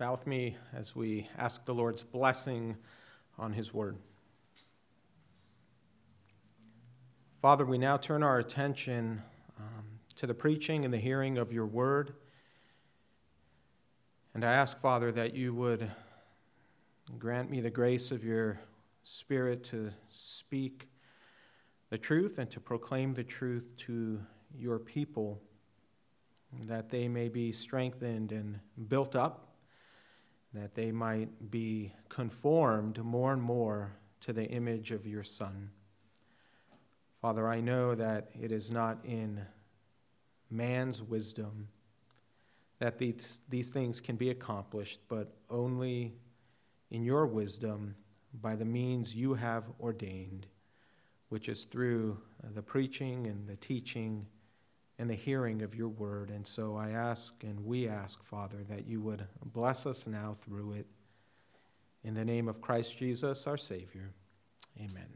Bow with me as we ask the Lord's blessing on his word. Father, we now turn our attention um, to the preaching and the hearing of your word. And I ask, Father, that you would grant me the grace of your spirit to speak the truth and to proclaim the truth to your people, that they may be strengthened and built up that they might be conformed more and more to the image of your Son. Father, I know that it is not in man's wisdom that these, these things can be accomplished, but only in your wisdom by the means you have ordained, which is through the preaching and the teaching and the hearing of your word. And so I ask and we ask, Father, that you would bless us now through it. In the name of Christ Jesus, our Savior. Amen.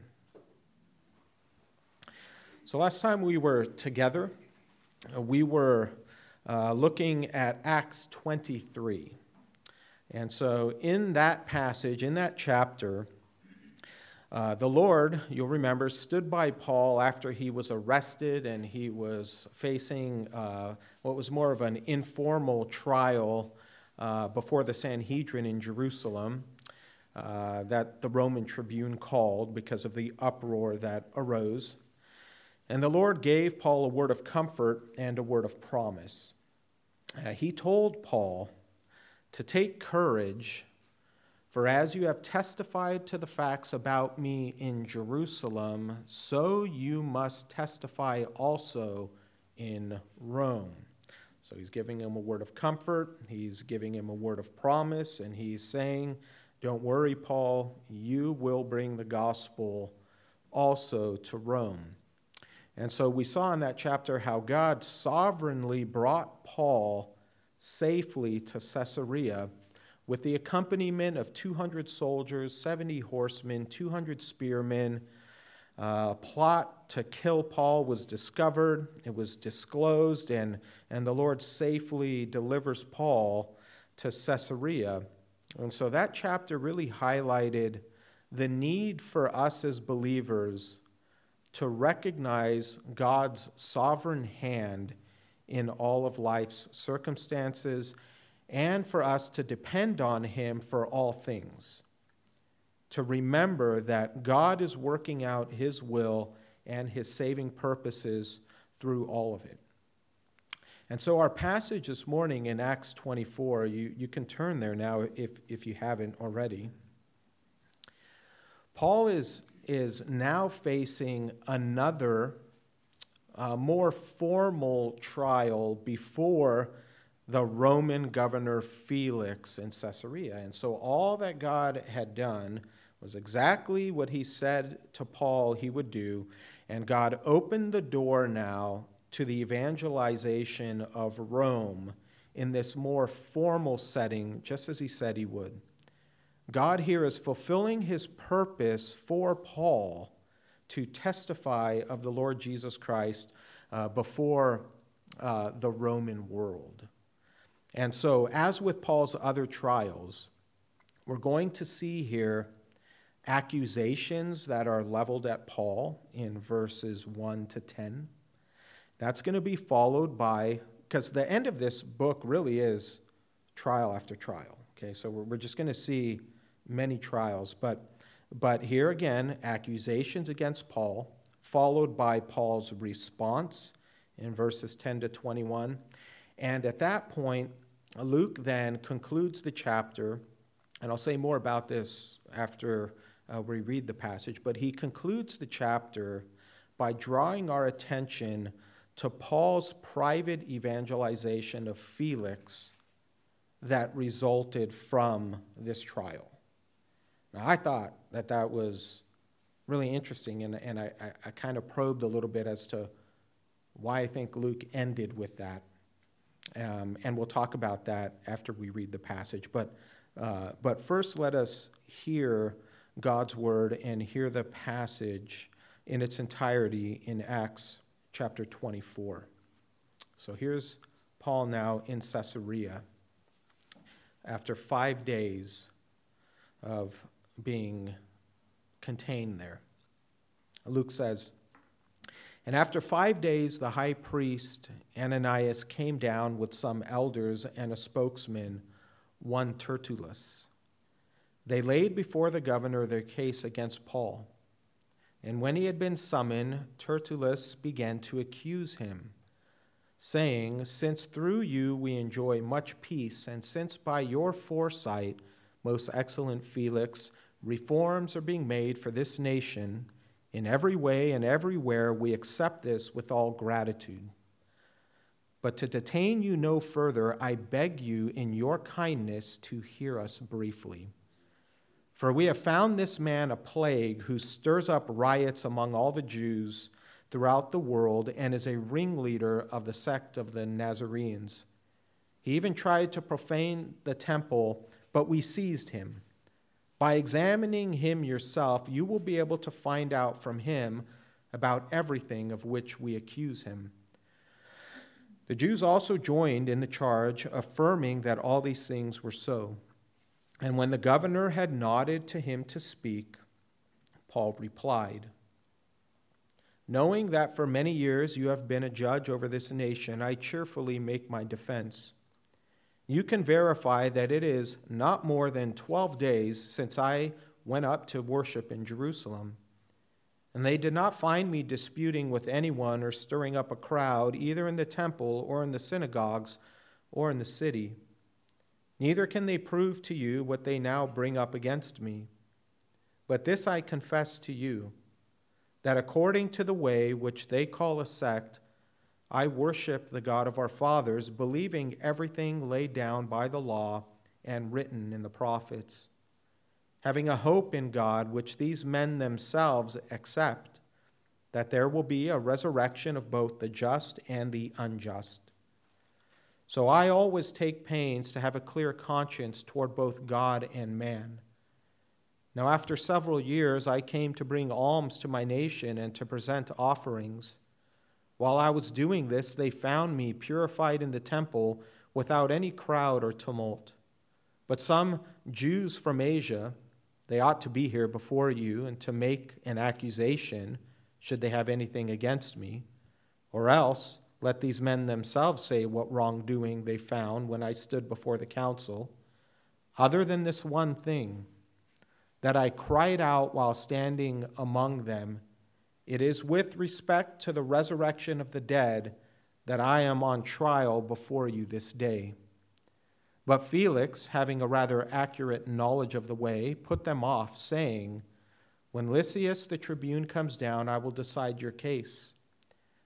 So last time we were together, uh, we were uh, looking at Acts 23. And so in that passage, in that chapter, uh, the Lord, you'll remember, stood by Paul after he was arrested and he was facing uh, what was more of an informal trial uh, before the Sanhedrin in Jerusalem uh, that the Roman tribune called because of the uproar that arose. And the Lord gave Paul a word of comfort and a word of promise. Uh, he told Paul to take courage for as you have testified to the facts about me in Jerusalem, so you must testify also in Rome. So he's giving him a word of comfort, he's giving him a word of promise, and he's saying, Don't worry, Paul, you will bring the gospel also to Rome. And so we saw in that chapter how God sovereignly brought Paul safely to Caesarea with the accompaniment of 200 soldiers, 70 horsemen, 200 spearmen. Uh, a plot to kill Paul was discovered, it was disclosed, and, and the Lord safely delivers Paul to Caesarea. And so that chapter really highlighted the need for us as believers to recognize God's sovereign hand in all of life's circumstances and for us to depend on Him for all things. To remember that God is working out His will and His saving purposes through all of it. And so, our passage this morning in Acts 24, you, you can turn there now if, if you haven't already. Paul is, is now facing another, uh, more formal trial before the Roman governor Felix in Caesarea. And so all that God had done was exactly what he said to Paul he would do. And God opened the door now to the evangelization of Rome in this more formal setting, just as he said he would. God here is fulfilling his purpose for Paul to testify of the Lord Jesus Christ uh, before uh, the Roman world. And so, as with Paul's other trials, we're going to see here accusations that are leveled at Paul in verses 1 to 10. That's going to be followed by, because the end of this book really is trial after trial. Okay, so we're, just going to see many trials. But, but here again, accusations against Paul, followed by Paul's response in verses 10 to 21. And at that point, Luke then concludes the chapter, and I'll say more about this after uh, we read the passage, but he concludes the chapter by drawing our attention to Paul's private evangelization of Felix that resulted from this trial. Now, I thought that that was really interesting, and, and I, I, I kind of probed a little bit as to why I think Luke ended with that um, and we'll talk about that after we read the passage. But, uh, but first, let us hear God's word and hear the passage in its entirety in Acts chapter 24. So here's Paul now in Caesarea. after five days of being contained there. Luke says, And after five days, the high priest Ananias came down with some elders and a spokesman, one Tertullus. They laid before the governor their case against Paul. And when he had been summoned, Tertullus began to accuse him saying, Since through you we enjoy much peace, and since by your foresight, most excellent Felix, reforms are being made for this nation, in every way and everywhere we accept this with all gratitude. But to detain you no further, I beg you in your kindness to hear us briefly. For we have found this man a plague who stirs up riots among all the Jews throughout the world and is a ringleader of the sect of the Nazarenes. He even tried to profane the temple, but we seized him. By examining him yourself, you will be able to find out from him about everything of which we accuse him. The Jews also joined in the charge, affirming that all these things were so. And when the governor had nodded to him to speak, Paul replied, Knowing that for many years you have been a judge over this nation, I cheerfully make my defense. You can verify that it is not more than 12 days since I went up to worship in Jerusalem. And they did not find me disputing with anyone or stirring up a crowd, either in the temple or in the synagogues or in the city. Neither can they prove to you what they now bring up against me. But this I confess to you that according to the way which they call a sect, I worship the God of our fathers, believing everything laid down by the law and written in the prophets, having a hope in God which these men themselves accept, that there will be a resurrection of both the just and the unjust. So I always take pains to have a clear conscience toward both God and man. Now, after several years, I came to bring alms to my nation and to present offerings. While I was doing this, they found me purified in the temple without any crowd or tumult. But some Jews from Asia, they ought to be here before you and to make an accusation should they have anything against me. Or else, let these men themselves say what wrongdoing they found when I stood before the council. Other than this one thing, that I cried out while standing among them, It is with respect to the resurrection of the dead that I am on trial before you this day. But Felix, having a rather accurate knowledge of the way, put them off, saying, When Lysias the tribune comes down, I will decide your case.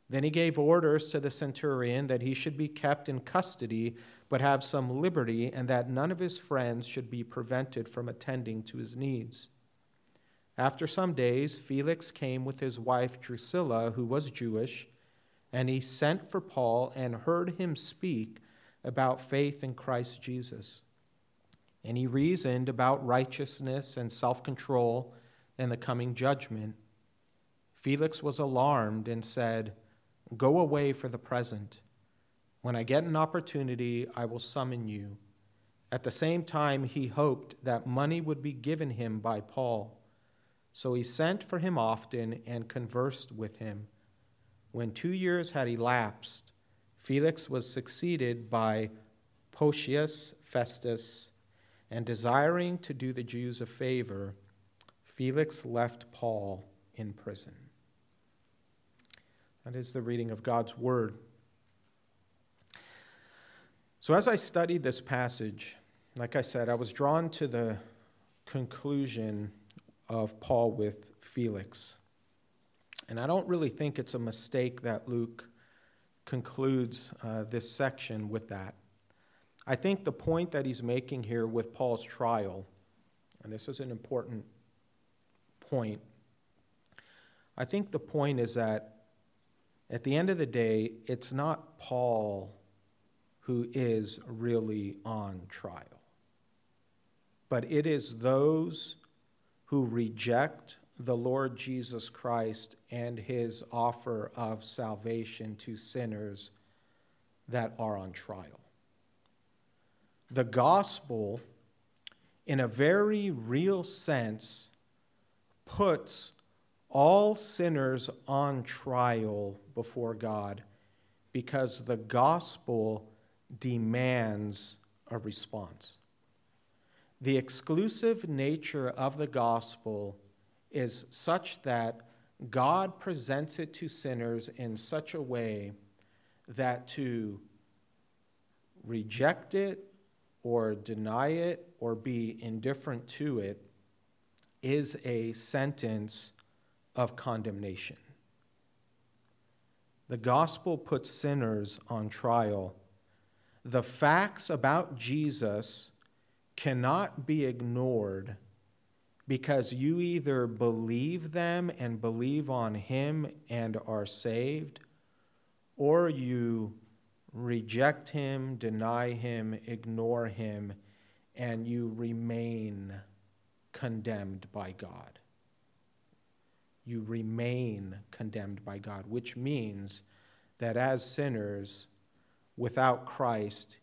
Then he gave orders to the centurion that he should be kept in custody but have some liberty, and that none of his friends should be prevented from attending to his needs. After some days, Felix came with his wife Drusilla, who was Jewish, and he sent for Paul and heard him speak about faith in Christ Jesus. And he reasoned about righteousness and self control and the coming judgment. Felix was alarmed and said, Go away for the present. When I get an opportunity, I will summon you. At the same time, he hoped that money would be given him by Paul. So he sent for him often and conversed with him. When two years had elapsed, Felix was succeeded by Porcius Festus, and desiring to do the Jews a favor, Felix left Paul in prison. That is the reading of God's word. So, as I studied this passage, like I said, I was drawn to the conclusion of Paul with Felix. And I don't really think it's a mistake that Luke concludes uh, this section with that. I think the point that he's making here with Paul's trial, and this is an important point, I think the point is that at the end of the day, it's not Paul who is really on trial. But it is those who reject the Lord Jesus Christ and his offer of salvation to sinners that are on trial. the gospel, in a very real sense, puts all sinners on trial before God because the gospel demands a response. The exclusive nature of the gospel is such that God presents it to sinners in such a way that to reject it or deny it or be indifferent to it is a sentence of condemnation. The gospel puts sinners on trial. The facts about Jesus cannot be ignored because you either believe them and believe on Him and are saved, or you reject Him, deny Him, ignore Him, and you remain condemned by God. You remain condemned by God, which means that as sinners without Christ,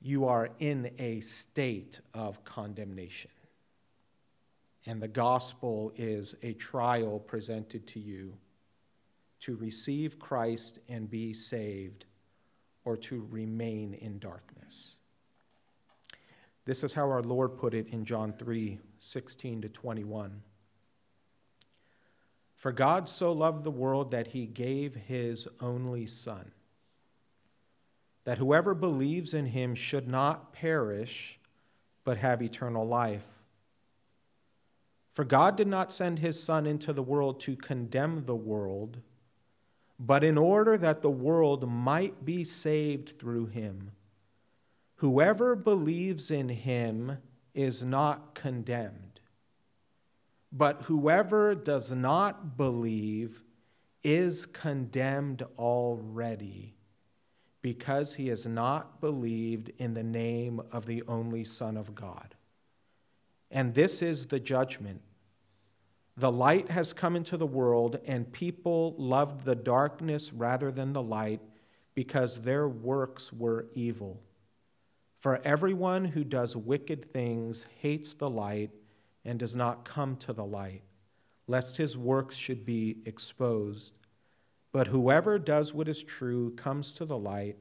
you are in a state of condemnation. And the gospel is a trial presented to you to receive Christ and be saved or to remain in darkness. This is how our Lord put it in John 3 16 to 21. For God so loved the world that he gave his only Son, that whoever believes in him should not perish, but have eternal life. For God did not send his Son into the world to condemn the world, but in order that the world might be saved through him. Whoever believes in him is not condemned, but whoever does not believe is condemned already because he has not believed in the name of the only Son of God. And this is the judgment. The light has come into the world, and people loved the darkness rather than the light because their works were evil. For everyone who does wicked things hates the light and does not come to the light, lest his works should be exposed. But whoever does what is true comes to the light,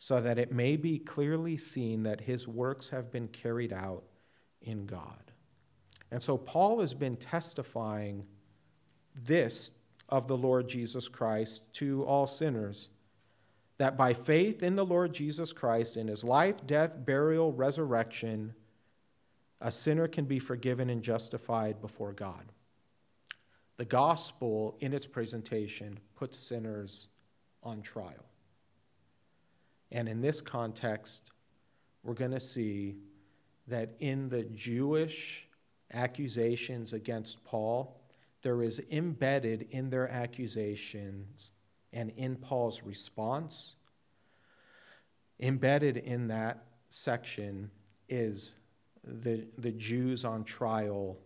so that it may be clearly seen that his works have been carried out in God. And so Paul has been testifying this of the Lord Jesus Christ to all sinners that by faith in the Lord Jesus Christ, in his life, death, burial, resurrection, a sinner can be forgiven and justified before God. The gospel, in its presentation, puts sinners on trial. And in this context, we're going to see that in the Jewish accusations against Paul, there is embedded in their accusations and in Paul's response, embedded in that section is the, the Jews on trial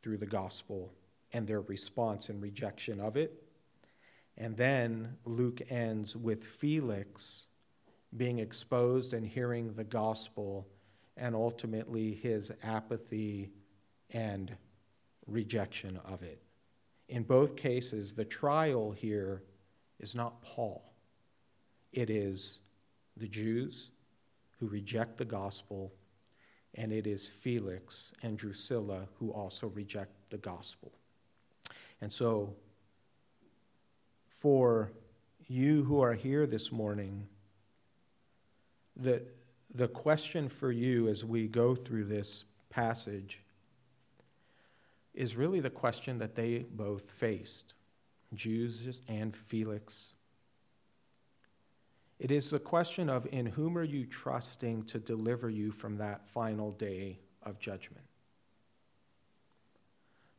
through the gospel and their response and rejection of it. And then Luke ends with Felix being exposed and hearing the gospel, and ultimately his apathy and rejection of it. In both cases, the trial here is not Paul, it is the Jews who reject the gospel, and it is Felix and Drusilla who also reject the gospel. And so, for you who are here this morning, the, the question for you as we go through this passage is really the question that they both faced Jews and Felix. It is the question of in whom are you trusting to deliver you from that final day of judgment?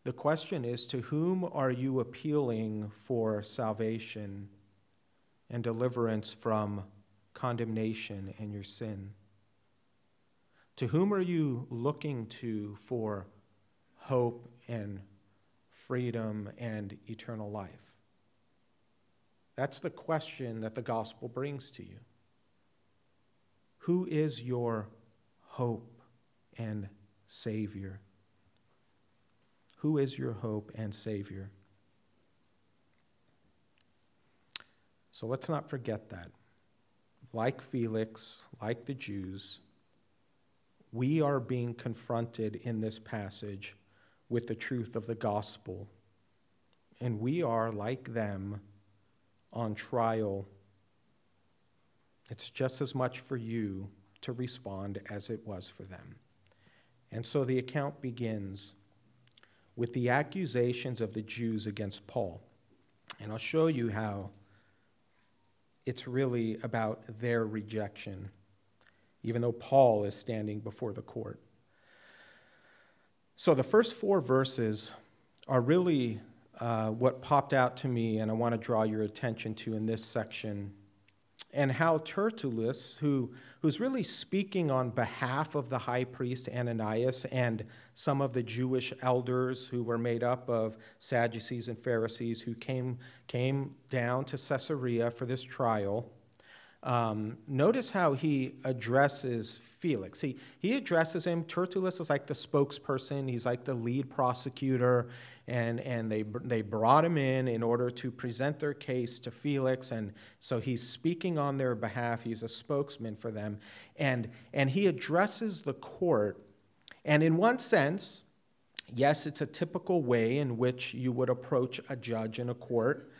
The question is to whom are you appealing for salvation and deliverance from condemnation and your sin? To whom are you looking to for hope and freedom and eternal life? That's the question that the gospel brings to you. Who is your hope and Savior? Who is your hope and Savior? So let's not forget that. Like Felix, like the Jews, we are being confronted in this passage with the truth of the gospel. And we are, like them, on trial. It's just as much for you to respond as it was for them. And so the account begins with the accusations of the Jews against Paul. And I'll show you how it's really about their rejection, even though Paul is standing before the court. So the first four verses are really uh, what popped out to me, and I want to draw your attention to in this section and how Tertullus, who, who's really speaking on behalf of the high priest Ananias and some of the Jewish elders who were made up of Sadducees and Pharisees who came, came down to Caesarea for this trial, um, notice how he addresses Felix. He, he addresses him. Tertullus is like the spokesperson, he's like the lead prosecutor and, and they, they brought him in in order to present their case to Felix. And so he's speaking on their behalf. He's a spokesman for them. And, and he addresses the court. And in one sense, yes, it's a typical way in which you would approach a judge in a court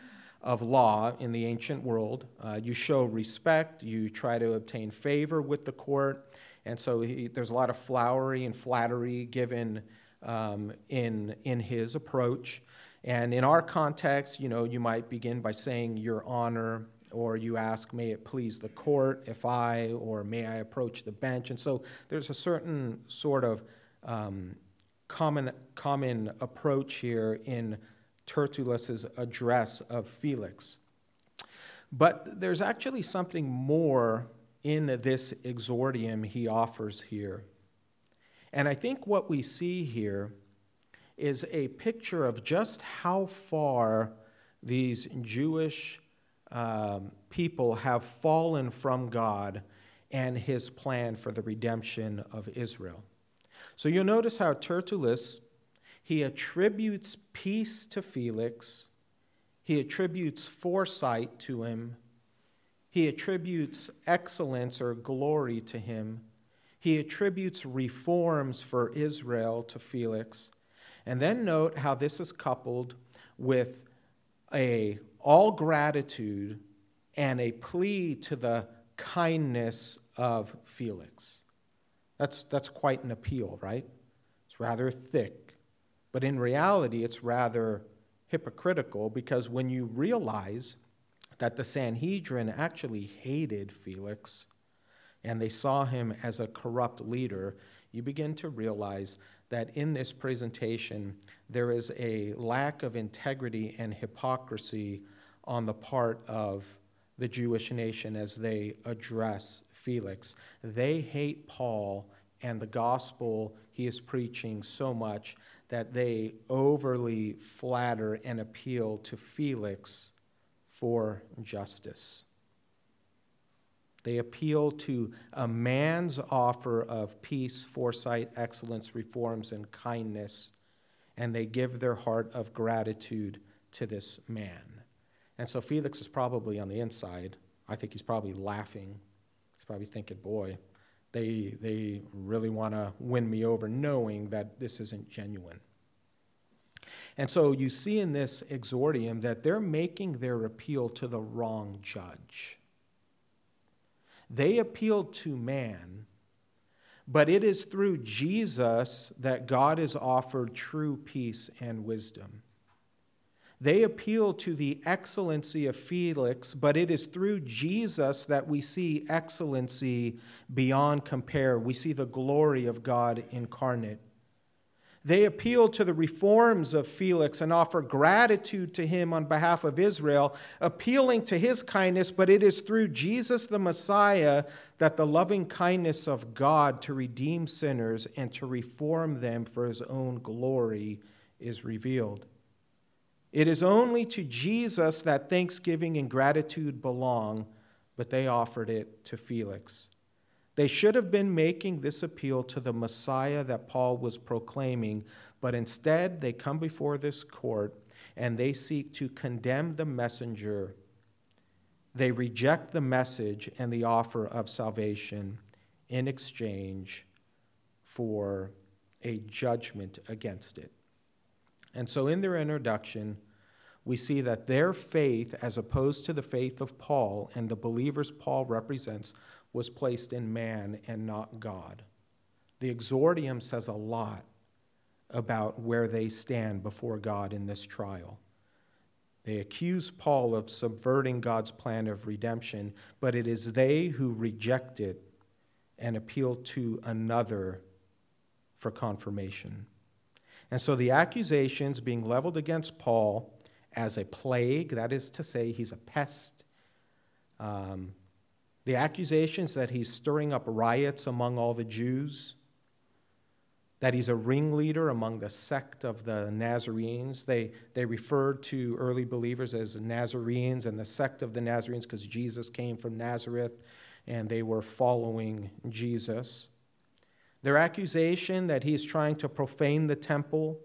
of law in the ancient world. Uh, you show respect, you try to obtain favor with the court. And so he, there's a lot of flowery and flattery given um, in, in his approach. And in our context, you know, you might begin by saying, Your Honor, or you ask, May it please the court if I, or may I approach the bench? And so there's a certain sort of um, common, common approach here in Tertullus's address of Felix. But there's actually something more in this exordium he offers here. And I think what we see here is a picture of just how far these Jewish um, people have fallen from God and his plan for the redemption of Israel. So you'll notice how Tertullus he attributes peace to Felix, he attributes foresight to him, he attributes excellence or glory to him, he attributes reforms for Israel to Felix. And then note how this is coupled with a all gratitude and a plea to the kindness of Felix. That's, that's quite an appeal, right? It's rather thick. But in reality, it's rather hypocritical because when you realize that the Sanhedrin actually hated Felix, and they saw him as a corrupt leader, you begin to realize that in this presentation, there is a lack of integrity and hypocrisy on the part of the Jewish nation as they address Felix. They hate Paul and the gospel he is preaching so much that they overly flatter and appeal to Felix for justice. They appeal to a man's offer of peace, foresight, excellence, reforms, and kindness, and they give their heart of gratitude to this man. And so Felix is probably on the inside. I think he's probably laughing. He's probably thinking, boy, they, they really want to win me over, knowing that this isn't genuine. And so you see in this exordium that they're making their appeal to the wrong judge. They appeal to man, but it is through Jesus that God is offered true peace and wisdom. They appeal to the excellency of Felix, but it is through Jesus that we see excellency beyond compare. We see the glory of God incarnate. They appeal to the reforms of Felix and offer gratitude to him on behalf of Israel, appealing to his kindness, but it is through Jesus the Messiah that the loving kindness of God to redeem sinners and to reform them for his own glory is revealed. It is only to Jesus that thanksgiving and gratitude belong, but they offered it to Felix. They should have been making this appeal to the Messiah that Paul was proclaiming, but instead they come before this court and they seek to condemn the messenger. They reject the message and the offer of salvation in exchange for a judgment against it. And so, in their introduction, we see that their faith, as opposed to the faith of Paul and the believers Paul represents, was placed in man and not God. The exordium says a lot about where they stand before God in this trial. They accuse Paul of subverting God's plan of redemption, but it is they who reject it and appeal to another for confirmation. And so the accusations being leveled against Paul as a plague, that is to say, he's a pest. Um, the accusations that he's stirring up riots among all the Jews, that he's a ringleader among the sect of the Nazarenes. They, they referred to early believers as Nazarenes and the sect of the Nazarenes because Jesus came from Nazareth and they were following Jesus. Their accusation that he's trying to profane the temple,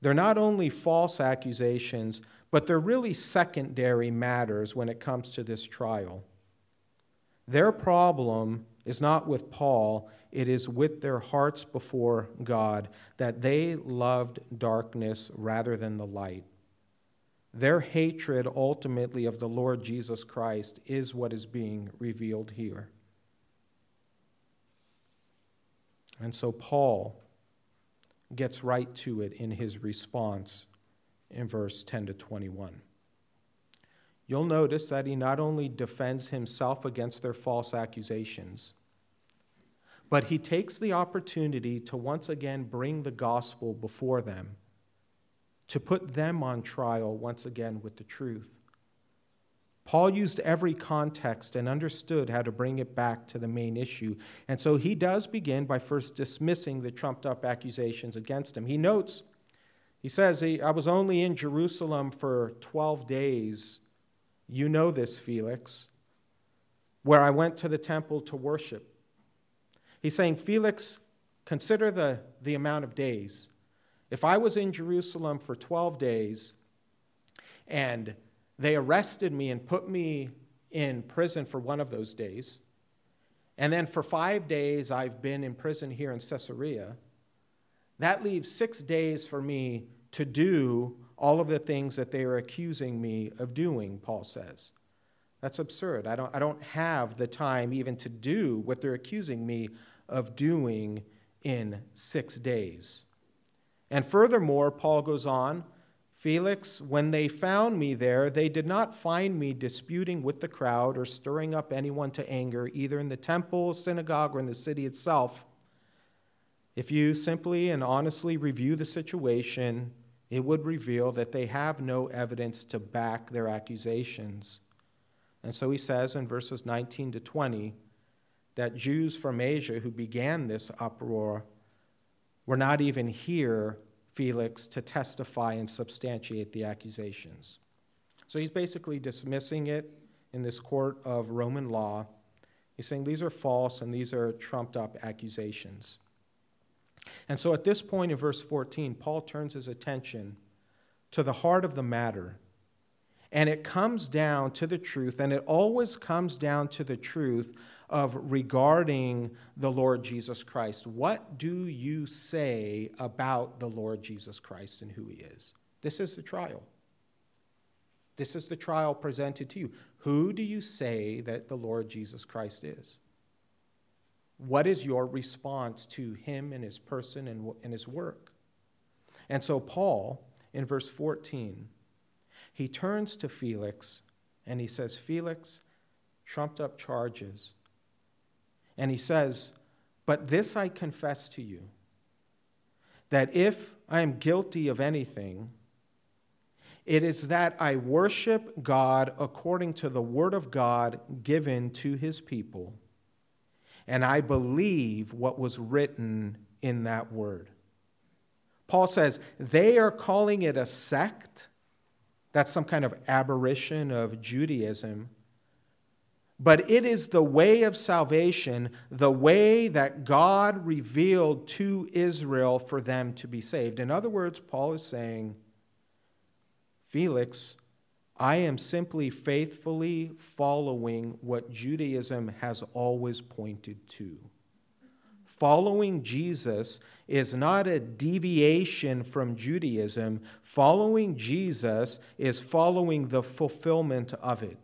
they're not only false accusations, but they're really secondary matters when it comes to this trial. Their problem is not with Paul, it is with their hearts before God, that they loved darkness rather than the light. Their hatred ultimately of the Lord Jesus Christ is what is being revealed here. And so Paul gets right to it in his response in verse 10 to 21. You'll notice that he not only defends himself against their false accusations, but he takes the opportunity to once again bring the gospel before them, to put them on trial once again with the truth. Paul used every context and understood how to bring it back to the main issue. And so he does begin by first dismissing the trumped up accusations against him. He notes, he says, I was only in Jerusalem for 12 days. You know this, Felix, where I went to the temple to worship. He's saying, Felix, consider the, the amount of days. If I was in Jerusalem for 12 days and they arrested me and put me in prison for one of those days. And then for five days, I've been in prison here in Caesarea. That leaves six days for me to do all of the things that they are accusing me of doing, Paul says. That's absurd. I don't, I don't have the time even to do what they're accusing me of doing in six days. And furthermore, Paul goes on Felix, when they found me there, they did not find me disputing with the crowd or stirring up anyone to anger, either in the temple, synagogue, or in the city itself. If you simply and honestly review the situation, it would reveal that they have no evidence to back their accusations. And so he says in verses 19 to 20 that Jews from Asia who began this uproar were not even here Felix to testify and substantiate the accusations. So he's basically dismissing it in this court of Roman law. He's saying these are false and these are trumped up accusations. And so at this point in verse 14, Paul turns his attention to the heart of the matter. And it comes down to the truth, and it always comes down to the truth of regarding the Lord Jesus Christ. What do you say about the Lord Jesus Christ and who he is? This is the trial. This is the trial presented to you. Who do you say that the Lord Jesus Christ is? What is your response to him and his person and, and his work? And so, Paul, in verse 14, he turns to Felix and he says, Felix, trumped up charges and he says, But this I confess to you, that if I am guilty of anything, it is that I worship God according to the word of God given to his people, and I believe what was written in that word. Paul says they are calling it a sect. That's some kind of aberration of Judaism. but it is the way of salvation, the way that God revealed to Israel for them to be saved. In other words, Paul is saying, Felix, I am simply faithfully following what Judaism has always pointed to. Following Jesus is not a deviation from Judaism. Following Jesus is following the fulfillment of it.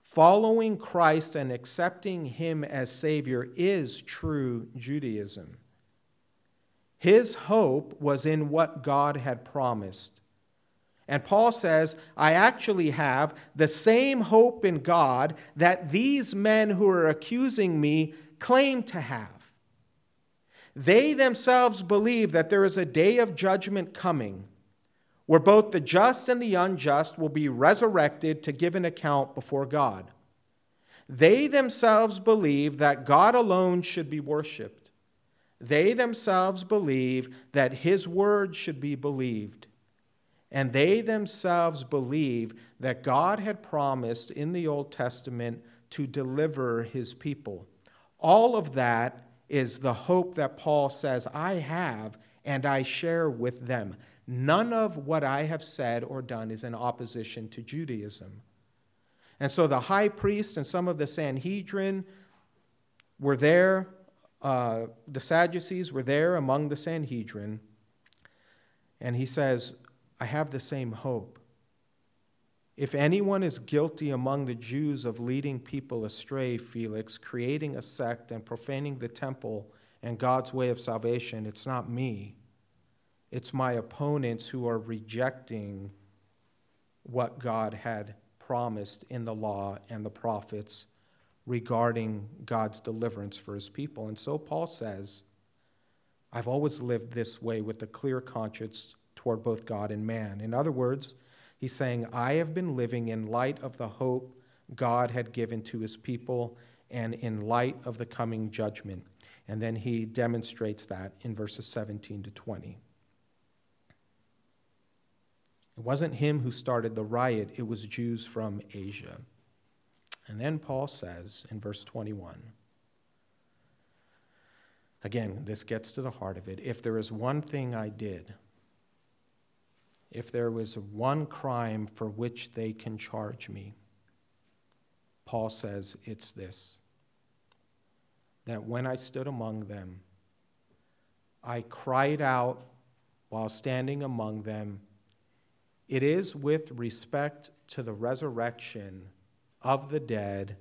Following Christ and accepting Him as Savior is true Judaism. His hope was in what God had promised. And Paul says, I actually have the same hope in God that these men who are accusing me claim to have. They themselves believe that there is a day of judgment coming where both the just and the unjust will be resurrected to give an account before God. They themselves believe that God alone should be worshiped. They themselves believe that His word should be believed. And they themselves believe that God had promised in the Old Testament to deliver His people. All of that is the hope that Paul says, I have and I share with them. None of what I have said or done is in opposition to Judaism. And so the high priest and some of the Sanhedrin were there. Uh, the Sadducees were there among the Sanhedrin. And he says, I have the same hope. If anyone is guilty among the Jews of leading people astray, Felix, creating a sect and profaning the temple and God's way of salvation, it's not me. It's my opponents who are rejecting what God had promised in the law and the prophets regarding God's deliverance for his people. And so Paul says, I've always lived this way with a clear conscience toward both God and man. In other words, he's saying, I have been living in light of the hope God had given to his people and in light of the coming judgment. And then he demonstrates that in verses 17 to 20. It wasn't him who started the riot, it was Jews from Asia. And then Paul says in verse 21 again, this gets to the heart of it. If there is one thing I did, if there was one crime for which they can charge me, Paul says it's this that when I stood among them, I cried out while standing among them it is with respect to the resurrection of the dead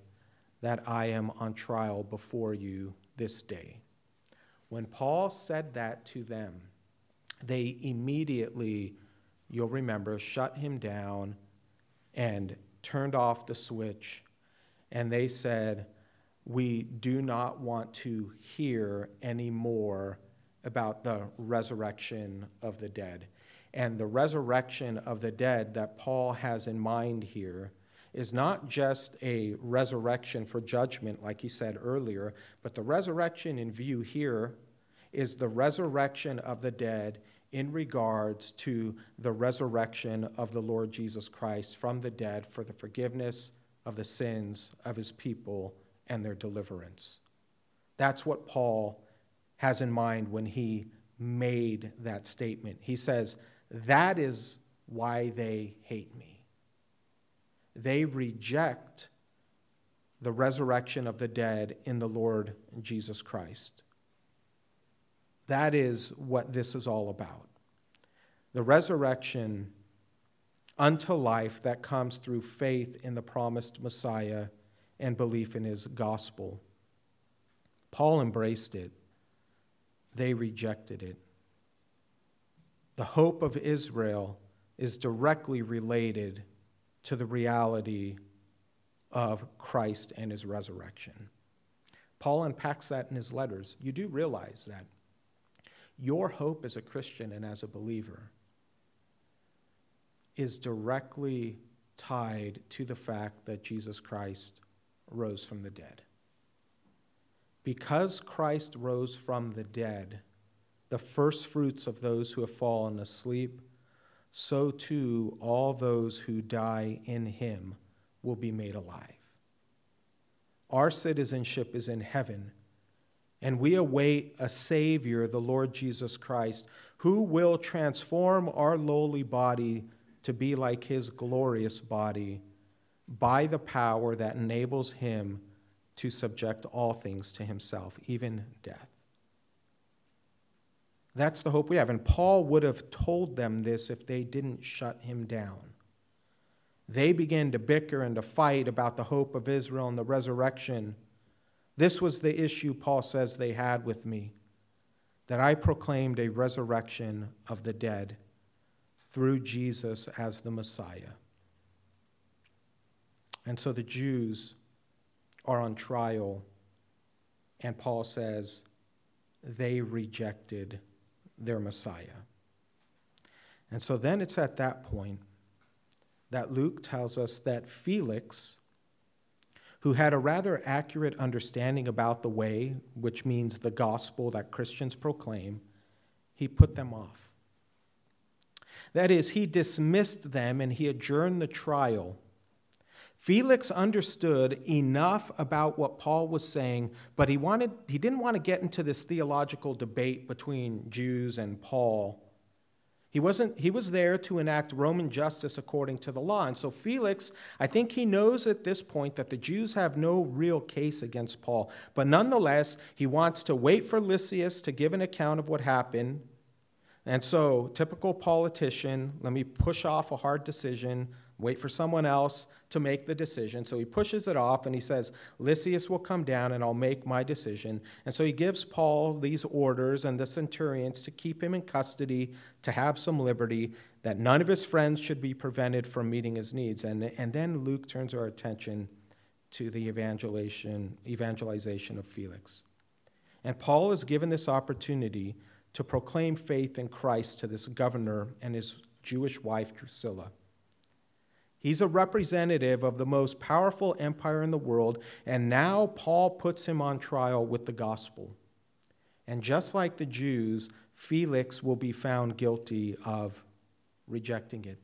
that I am on trial before you this day. When Paul said that to them, they immediately, you'll remember, shut him down and turned off the switch. And they said, We do not want to hear any more about the resurrection of the dead. And the resurrection of the dead that Paul has in mind here is not just a resurrection for judgment, like he said earlier, but the resurrection in view here is the resurrection of the dead in regards to the resurrection of the Lord Jesus Christ from the dead for the forgiveness of the sins of his people and their deliverance. That's what Paul has in mind when he made that statement. He says, that is why they hate me. They reject the resurrection of the dead in the Lord Jesus Christ. That is what this is all about. The resurrection unto life that comes through faith in the promised Messiah and belief in his gospel. Paul embraced it, they rejected it the hope of Israel is directly related to the reality of Christ and his resurrection. Paul unpacks that in his letters. You do realize that your hope as a Christian and as a believer is directly tied to the fact that Jesus Christ rose from the dead. Because Christ rose from the dead, the first fruits of those who have fallen asleep, so too all those who die in him will be made alive. our citizenship is in heaven, and we await a Savior, the Lord Jesus Christ, who will transform our lowly body to be like his glorious body by the power that enables him to subject all things to himself, even death. That's the hope we have. And Paul would have told them this if they didn't shut him down. They began to bicker and to fight about the hope of Israel and the resurrection. This was the issue Paul says they had with me that I proclaimed a resurrection of the dead through Jesus as the Messiah. And so the Jews are on trial, and Paul says they rejected their Messiah. And so then it's at that point that Luke tells us that Felix, who had a rather accurate understanding about the way, which means the gospel that Christians proclaim, he put them off. That is, he dismissed them and he adjourned the trial Felix understood enough about what Paul was saying, but he, wanted, he didn't want to get into this theological debate between Jews and Paul. He, wasn't, he was there to enact Roman justice according to the law. And so Felix, I think he knows at this point that the Jews have no real case against Paul. But nonetheless, he wants to wait for Lysias to give an account of what happened. And so, typical politician, let me push off a hard decision wait for someone else to make the decision. So he pushes it off and he says, Lysias will come down and I'll make my decision. And so he gives Paul these orders and the centurions to keep him in custody, to have some liberty, that none of his friends should be prevented from meeting his needs. And, and then Luke turns our attention to the evangelization, evangelization of Felix. And Paul is given this opportunity to proclaim faith in Christ to this governor and his Jewish wife, Drusilla. He's a representative of the most powerful empire in the world, and now Paul puts him on trial with the gospel. And just like the Jews, Felix will be found guilty of rejecting it.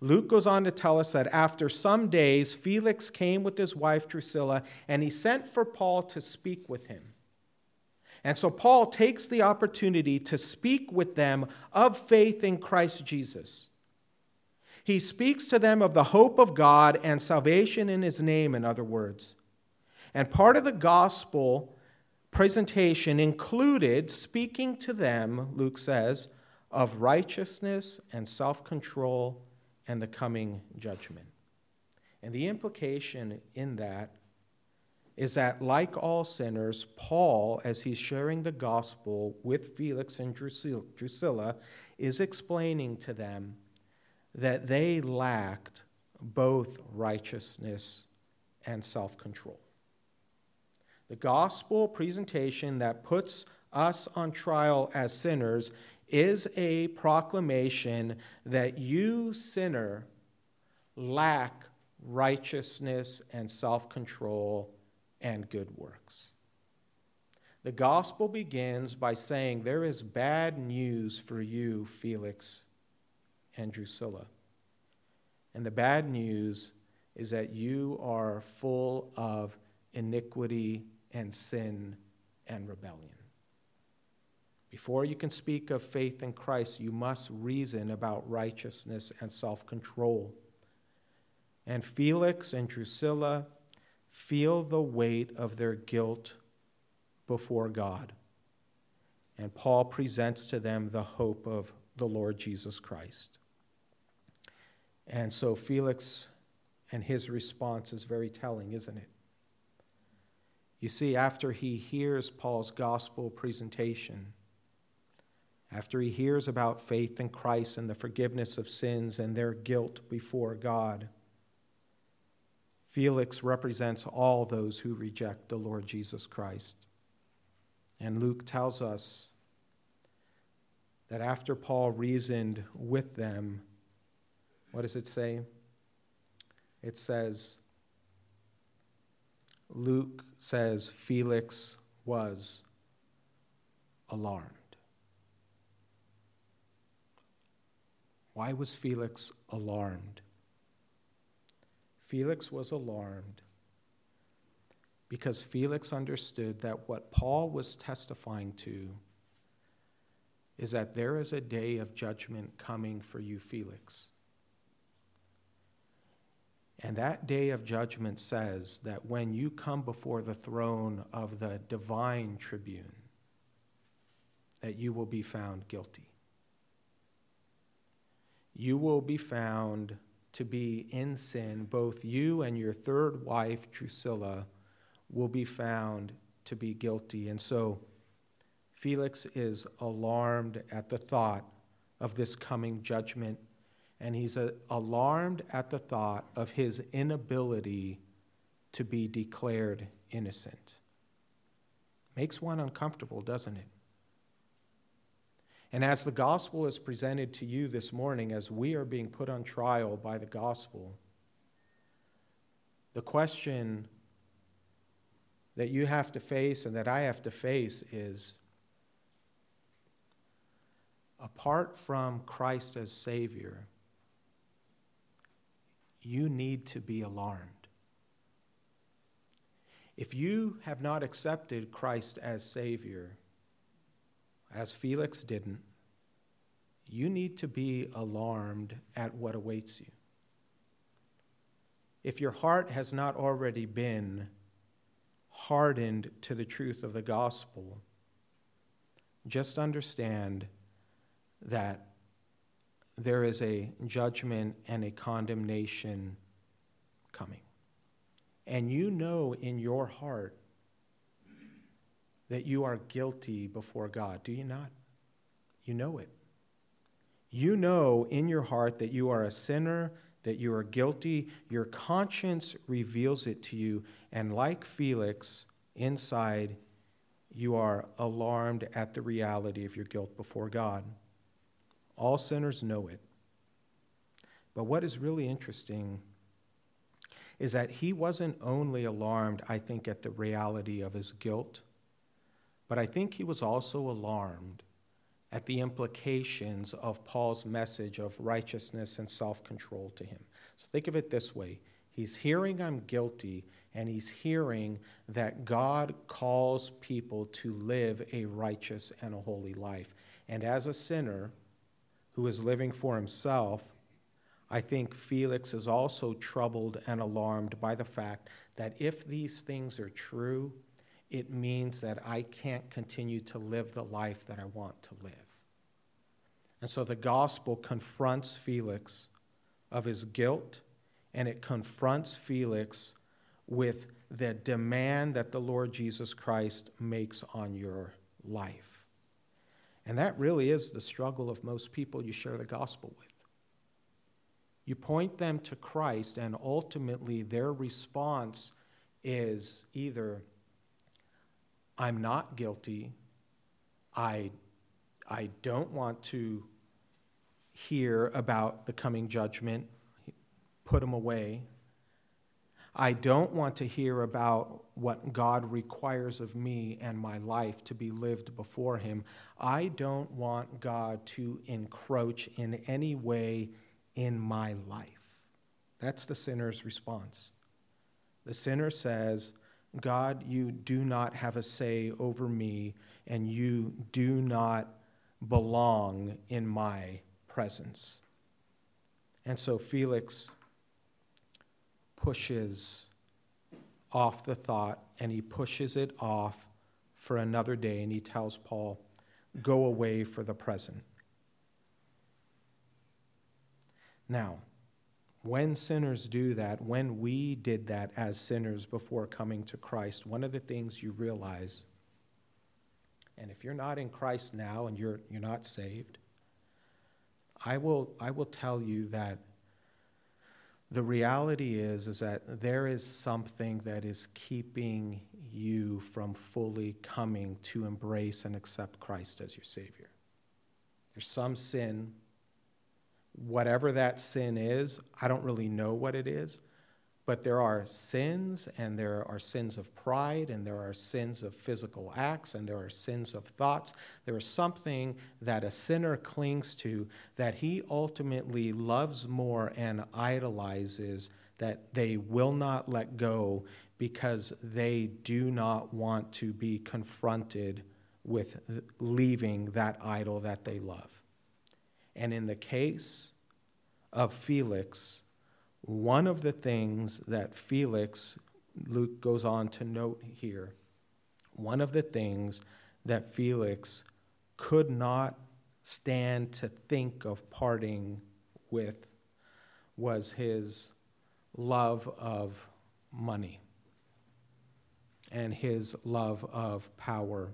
Luke goes on to tell us that after some days, Felix came with his wife Drusilla, and he sent for Paul to speak with him. And so Paul takes the opportunity to speak with them of faith in Christ Jesus. He speaks to them of the hope of God and salvation in his name, in other words. And part of the gospel presentation included speaking to them, Luke says, of righteousness and self control and the coming judgment. And the implication in that is that, like all sinners, Paul, as he's sharing the gospel with Felix and Drusilla, is explaining to them that they lacked both righteousness and self control. The gospel presentation that puts us on trial as sinners is a proclamation that you, sinner, lack righteousness and self control and good works. The gospel begins by saying, There is bad news for you, Felix and Drusilla. And the bad news is that you are full of iniquity and sin and rebellion. Before you can speak of faith in Christ, you must reason about righteousness and self control. And Felix and Drusilla feel the weight of their guilt before God. And Paul presents to them the hope of the Lord Jesus Christ. And so Felix and his response is very telling, isn't it? You see, after he hears Paul's gospel presentation, after he hears about faith in Christ and the forgiveness of sins and their guilt before God, Felix represents all those who reject the Lord Jesus Christ. And Luke tells us that after Paul reasoned with them, what does it say? It says, Luke says Felix was alarmed. Why was Felix alarmed? Felix was alarmed because Felix understood that what Paul was testifying to is that there is a day of judgment coming for you, Felix. And that day of judgment says that when you come before the throne of the divine tribune, that you will be found guilty. You will be found to be in sin. Both you and your third wife, Drusilla, will be found to be guilty. And so Felix is alarmed at the thought of this coming judgment and he's uh, alarmed at the thought of his inability to be declared innocent. Makes one uncomfortable, doesn't it? And as the gospel is presented to you this morning, as we are being put on trial by the gospel, the question that you have to face and that I have to face is apart from Christ as Savior, you need to be alarmed. If you have not accepted Christ as Savior, as Felix didn't, you need to be alarmed at what awaits you. If your heart has not already been hardened to the truth of the gospel, just understand that there is a judgment and a condemnation coming. And you know in your heart that you are guilty before God, do you not? You know it. You know in your heart that you are a sinner, that you are guilty. Your conscience reveals it to you. And like Felix, inside, you are alarmed at the reality of your guilt before God. All sinners know it. But what is really interesting is that he wasn't only alarmed, I think, at the reality of his guilt, but I think he was also alarmed at the implications of Paul's message of righteousness and self control to him. So think of it this way He's hearing I'm guilty, and he's hearing that God calls people to live a righteous and a holy life. And as a sinner, who is living for himself, I think Felix is also troubled and alarmed by the fact that if these things are true, it means that I can't continue to live the life that I want to live. And so the gospel confronts Felix of his guilt, and it confronts Felix with the demand that the Lord Jesus Christ makes on your life. And that really is the struggle of most people you share the gospel with. You point them to Christ, and ultimately their response is either, I'm not guilty, I, I don't want to hear about the coming judgment, put them away, I don't want to hear about what God requires of me and my life to be lived before Him. I don't want God to encroach in any way in my life. That's the sinner's response. The sinner says, God, you do not have a say over me, and you do not belong in my presence. And so Felix pushes off the thought and he pushes it off for another day and he tells Paul, Go away for the present. Now, when sinners do that, when we did that as sinners before coming to Christ, one of the things you realize, and if you're not in Christ now and you're, you're not saved, I will, I will tell you that the reality is is that there is something that is keeping you from fully coming to embrace and accept Christ as your savior. There's some sin whatever that sin is, I don't really know what it is, but there are sins, and there are sins of pride, and there are sins of physical acts, and there are sins of thoughts. There is something that a sinner clings to that he ultimately loves more and idolizes that they will not let go because they do not want to be confronted with leaving that idol that they love. And in the case of Felix, one of the things that Felix, Luke goes on to note here, one of the things that Felix could not stand to think of parting with was his love of money and his love of power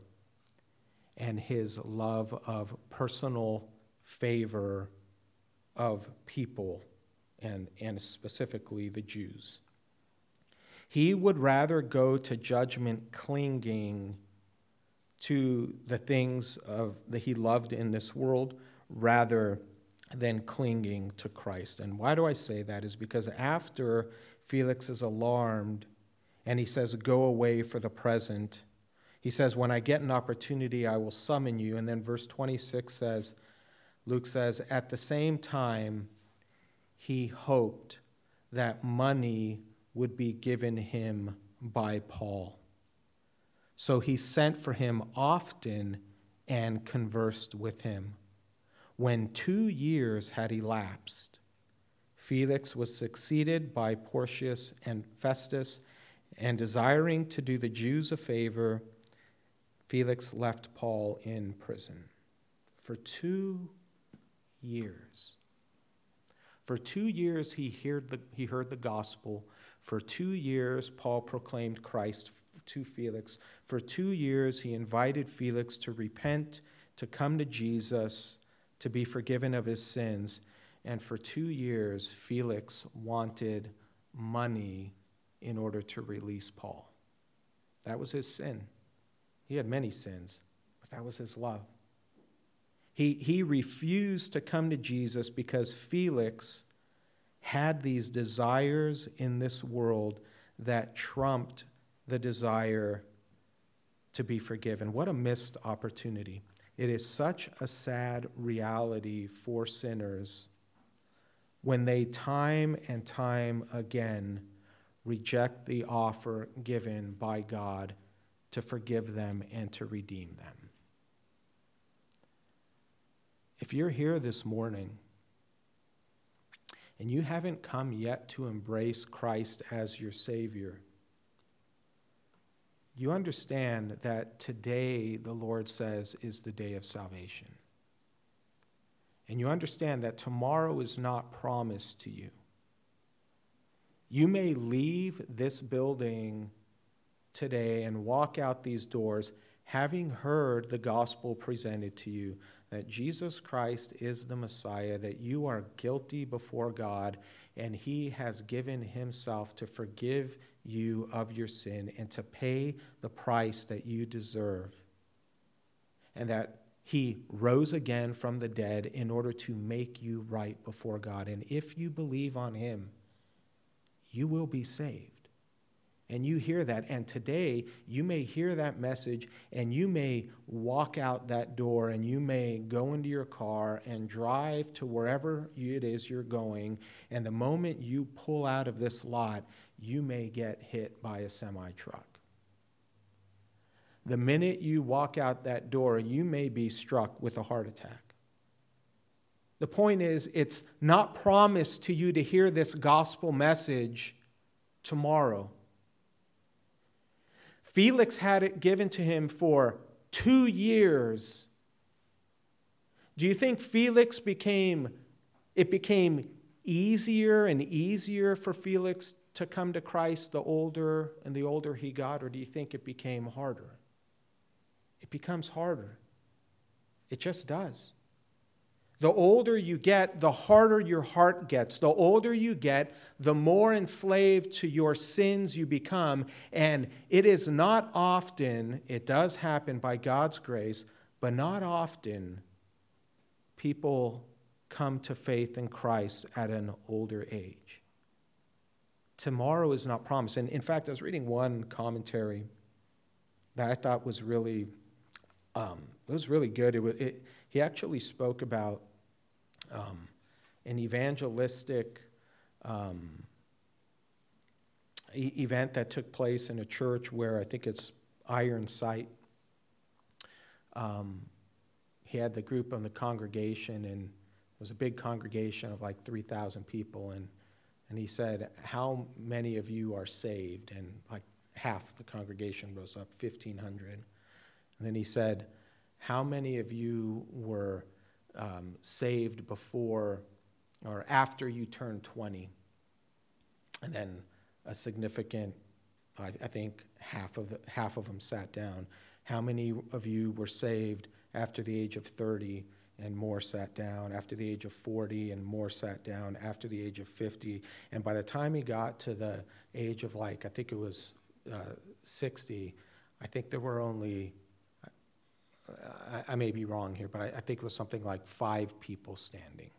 and his love of personal favor of people and, and specifically the Jews. He would rather go to judgment clinging to the things of, that he loved in this world rather than clinging to Christ. And why do I say that? Is because after Felix is alarmed and he says, Go away for the present, he says, When I get an opportunity, I will summon you. And then verse 26 says, Luke says, At the same time, he hoped that money would be given him by Paul. So he sent for him often and conversed with him. When two years had elapsed, Felix was succeeded by Porcius and Festus, and desiring to do the Jews a favor, Felix left Paul in prison. For two years. For two years, he heard, the, he heard the gospel. For two years, Paul proclaimed Christ to Felix. For two years, he invited Felix to repent, to come to Jesus, to be forgiven of his sins. And for two years, Felix wanted money in order to release Paul. That was his sin. He had many sins, but that was his love. He, he refused to come to Jesus because Felix had these desires in this world that trumped the desire to be forgiven. What a missed opportunity. It is such a sad reality for sinners when they time and time again reject the offer given by God to forgive them and to redeem them. If you're here this morning and you haven't come yet to embrace Christ as your Savior, you understand that today, the Lord says, is the day of salvation. And you understand that tomorrow is not promised to you. You may leave this building today and walk out these doors having heard the gospel presented to you that Jesus Christ is the Messiah, that you are guilty before God, and He has given Himself to forgive you of your sin and to pay the price that you deserve. And that He rose again from the dead in order to make you right before God. And if you believe on Him, you will be saved and you hear that. And today, you may hear that message and you may walk out that door and you may go into your car and drive to wherever it is you're going. And the moment you pull out of this lot, you may get hit by a semi truck. The minute you walk out that door, you may be struck with a heart attack. The point is, it's not promised to you to hear this gospel message tomorrow. Felix had it given to him for two years. Do you think Felix became, it became easier and easier for Felix to come to Christ the older and the older he got, or do you think it became harder? It becomes harder. It just does. The older you get, the harder your heart gets. The older you get, the more enslaved to your sins you become. And it is not often, it does happen by God's grace, but not often people come to faith in Christ at an older age. Tomorrow is not promised. And in fact, I was reading one commentary that I thought was really, um, it was really good. It was, it, he actually spoke about um, an evangelistic um, e- event that took place in a church where I think it's Ironside. Um, he had the group of the congregation, and it was a big congregation of like 3,000 people. And, and he said, How many of you are saved? And like half the congregation rose up, 1,500. And then he said, How many of you were um, saved before or after you turned 20? And then a significant, I, I think half of, the, half of them sat down. How many of you were saved after the age of 30 and more sat down, after the age of 40 and more sat down, after the age of 50? And by the time he got to the age of like, I think it was uh, 60, I think there were only, I, I may be wrong here, but I, I think it was something like five people standing.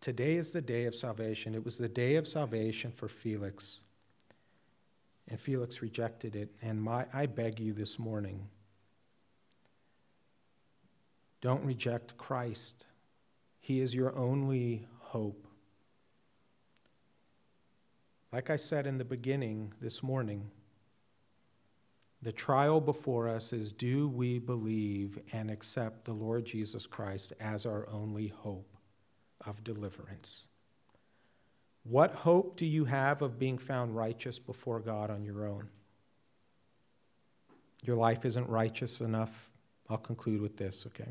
Today is the day of salvation. It was the day of salvation for Felix. And Felix rejected it. And my, I beg you this morning don't reject Christ. He is your only hope. Like I said in the beginning this morning, the trial before us is do we believe and accept the Lord Jesus Christ as our only hope? of deliverance. What hope do you have of being found righteous before God on your own? Your life isn't righteous enough. I'll conclude with this, okay?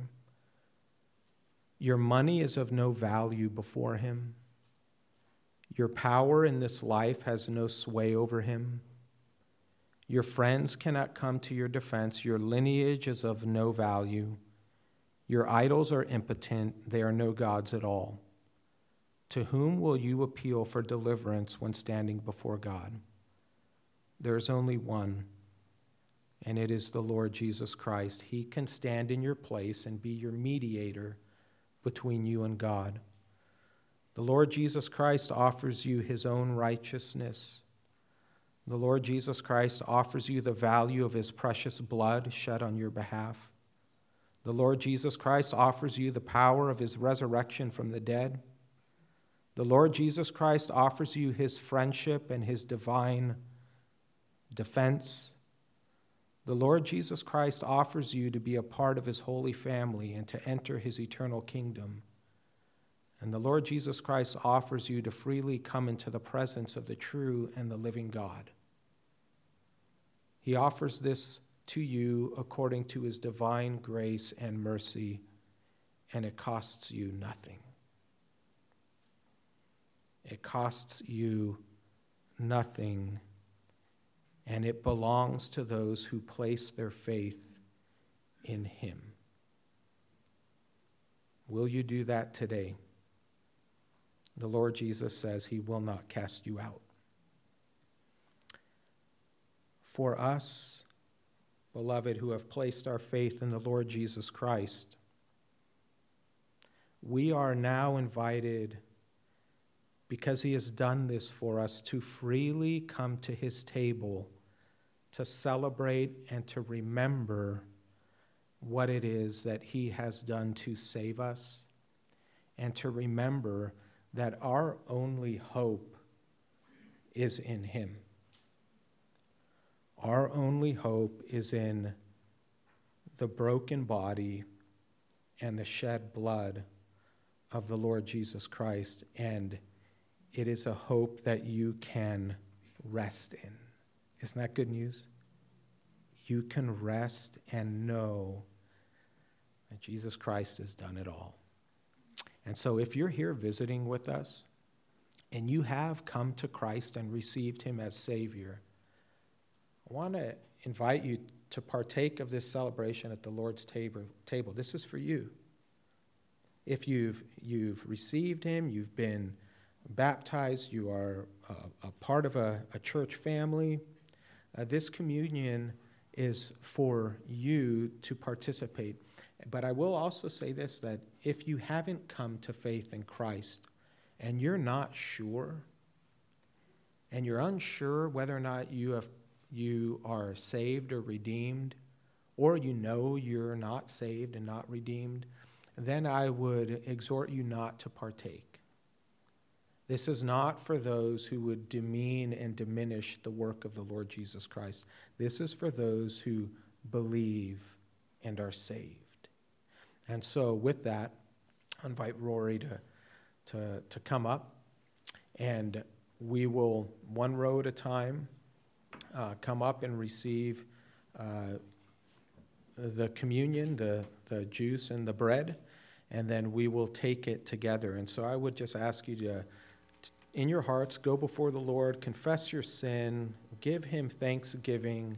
Your money is of no value before Him. Your power in this life has no sway over Him. Your friends cannot come to your defense. Your lineage is of no value. Your idols are impotent, they are no gods at all. To whom will you appeal for deliverance when standing before God? There is only one, and it is the Lord Jesus Christ. He can stand in your place and be your mediator between you and God. The Lord Jesus Christ offers you his own righteousness. The Lord Jesus Christ offers you the value of his precious blood shed on your behalf. The Lord Jesus Christ offers you the power of his resurrection from the dead. The Lord Jesus Christ offers you his friendship and his divine defense. The Lord Jesus Christ offers you to be a part of his holy family and to enter his eternal kingdom. And the Lord Jesus Christ offers you to freely come into the presence of the true and the living God. He offers this to you according to his divine grace and mercy, and it costs you nothing. It costs you nothing, and it belongs to those who place their faith in him. Will you do that today? The Lord Jesus says he will not cast you out. For us, beloved, who have placed our faith in the Lord Jesus Christ, we are now invited, because he has done this for us, to freely come to his table to celebrate and to remember what it is that he has done to save us, and to remember that our only hope is in him. Our only hope is in the broken body and the shed blood of the Lord Jesus Christ, and it is a hope that you can rest in. Isn't that good news? You can rest and know that Jesus Christ has done it all. And so, if you're here visiting with us and you have come to Christ and received Him as Savior, I want to invite you to partake of this celebration at the Lord's table. This is for you. If you've, you've received Him, you've been baptized, you are a, a part of a, a church family, uh, this communion is for you to participate. But I will also say this that if you haven't come to faith in Christ and you're not sure, and you're unsure whether or not you have you are saved or redeemed, or you know you're not saved and not redeemed, then I would exhort you not to partake. This is not for those who would demean and diminish the work of the Lord Jesus Christ. This is for those who believe and are saved. And so, with that, I invite Rory to, to, to come up, and we will, one row at a time, uh, come up and receive uh, the communion, the, the juice, and the bread, and then we will take it together. And so, I would just ask you to in your hearts, go before the Lord, confess your sin, give him thanksgiving,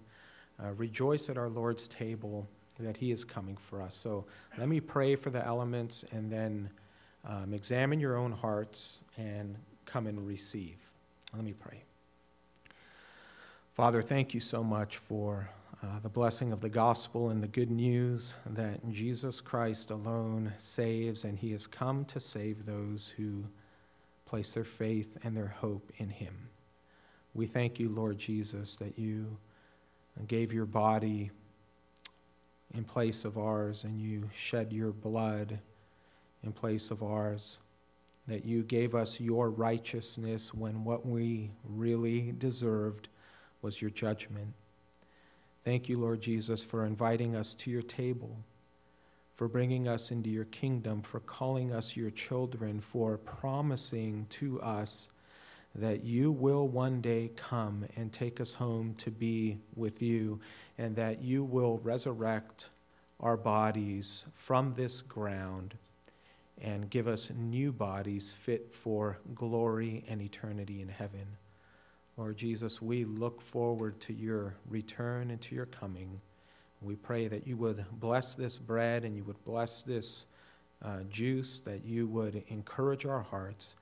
uh, rejoice at our Lord's table that he is coming for us. So let me pray for the elements and then um, examine your own hearts and come and receive. Let me pray. Father, thank you so much for uh, the blessing of the gospel and the good news that Jesus Christ alone saves, and he has come to save those who place their faith and their hope in Him. We thank you, Lord Jesus, that you gave your body in place of ours and you shed your blood in place of ours, that you gave us your righteousness when what we really deserved was your judgment. Thank you, Lord Jesus, for inviting us to your table for bringing us into your kingdom, for calling us your children, for promising to us that you will one day come and take us home to be with you, and that you will resurrect our bodies from this ground and give us new bodies fit for glory and eternity in heaven. Lord Jesus, we look forward to your return and to your coming. We pray that you would bless this bread and you would bless this uh, juice, that you would encourage our hearts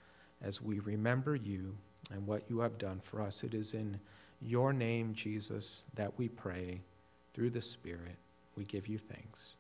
as we remember you and what you have done for us. It is in your name, Jesus, that we pray through the Spirit. We give you thanks.